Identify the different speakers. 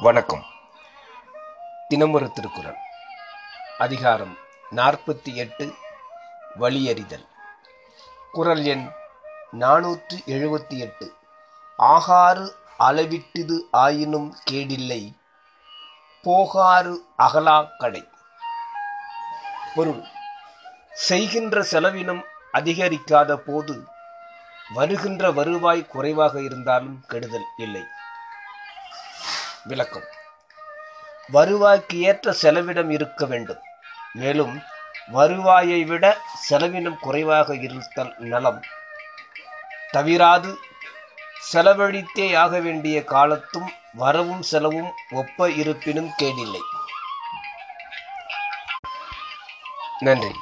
Speaker 1: வணக்கம். தினமொரு திருக்குறள் அதிகாரம் நாற்பத்தி எட்டு வழியறிதல். குறள் எண் நானூற்று எழுபத்தி எட்டு. ஆகாறு அளவிட்டிது ஆயினும் கேடில்லை. போகாறு அகலாக்கடை. பொருள். செய்கின்ற செலவினம் அதிகரிக்காத போது வருகின்ற வருவாய் குறைவாக இருந்தாலும் கெடுதல் இல்லை. விளக்கம். வருவாய்க்கு ஏற்ற செலவிடம் இருக்க வேண்டும். மேலும் வருவாயை விட செலவினம் குறைவாக இருத்தல் நலம். தவிராது செலவழித்தே ஆக வேண்டிய காலத்தும் வரவும் செலவும் ஒப்ப இருப்பினும் கேடில்லை நன்றி.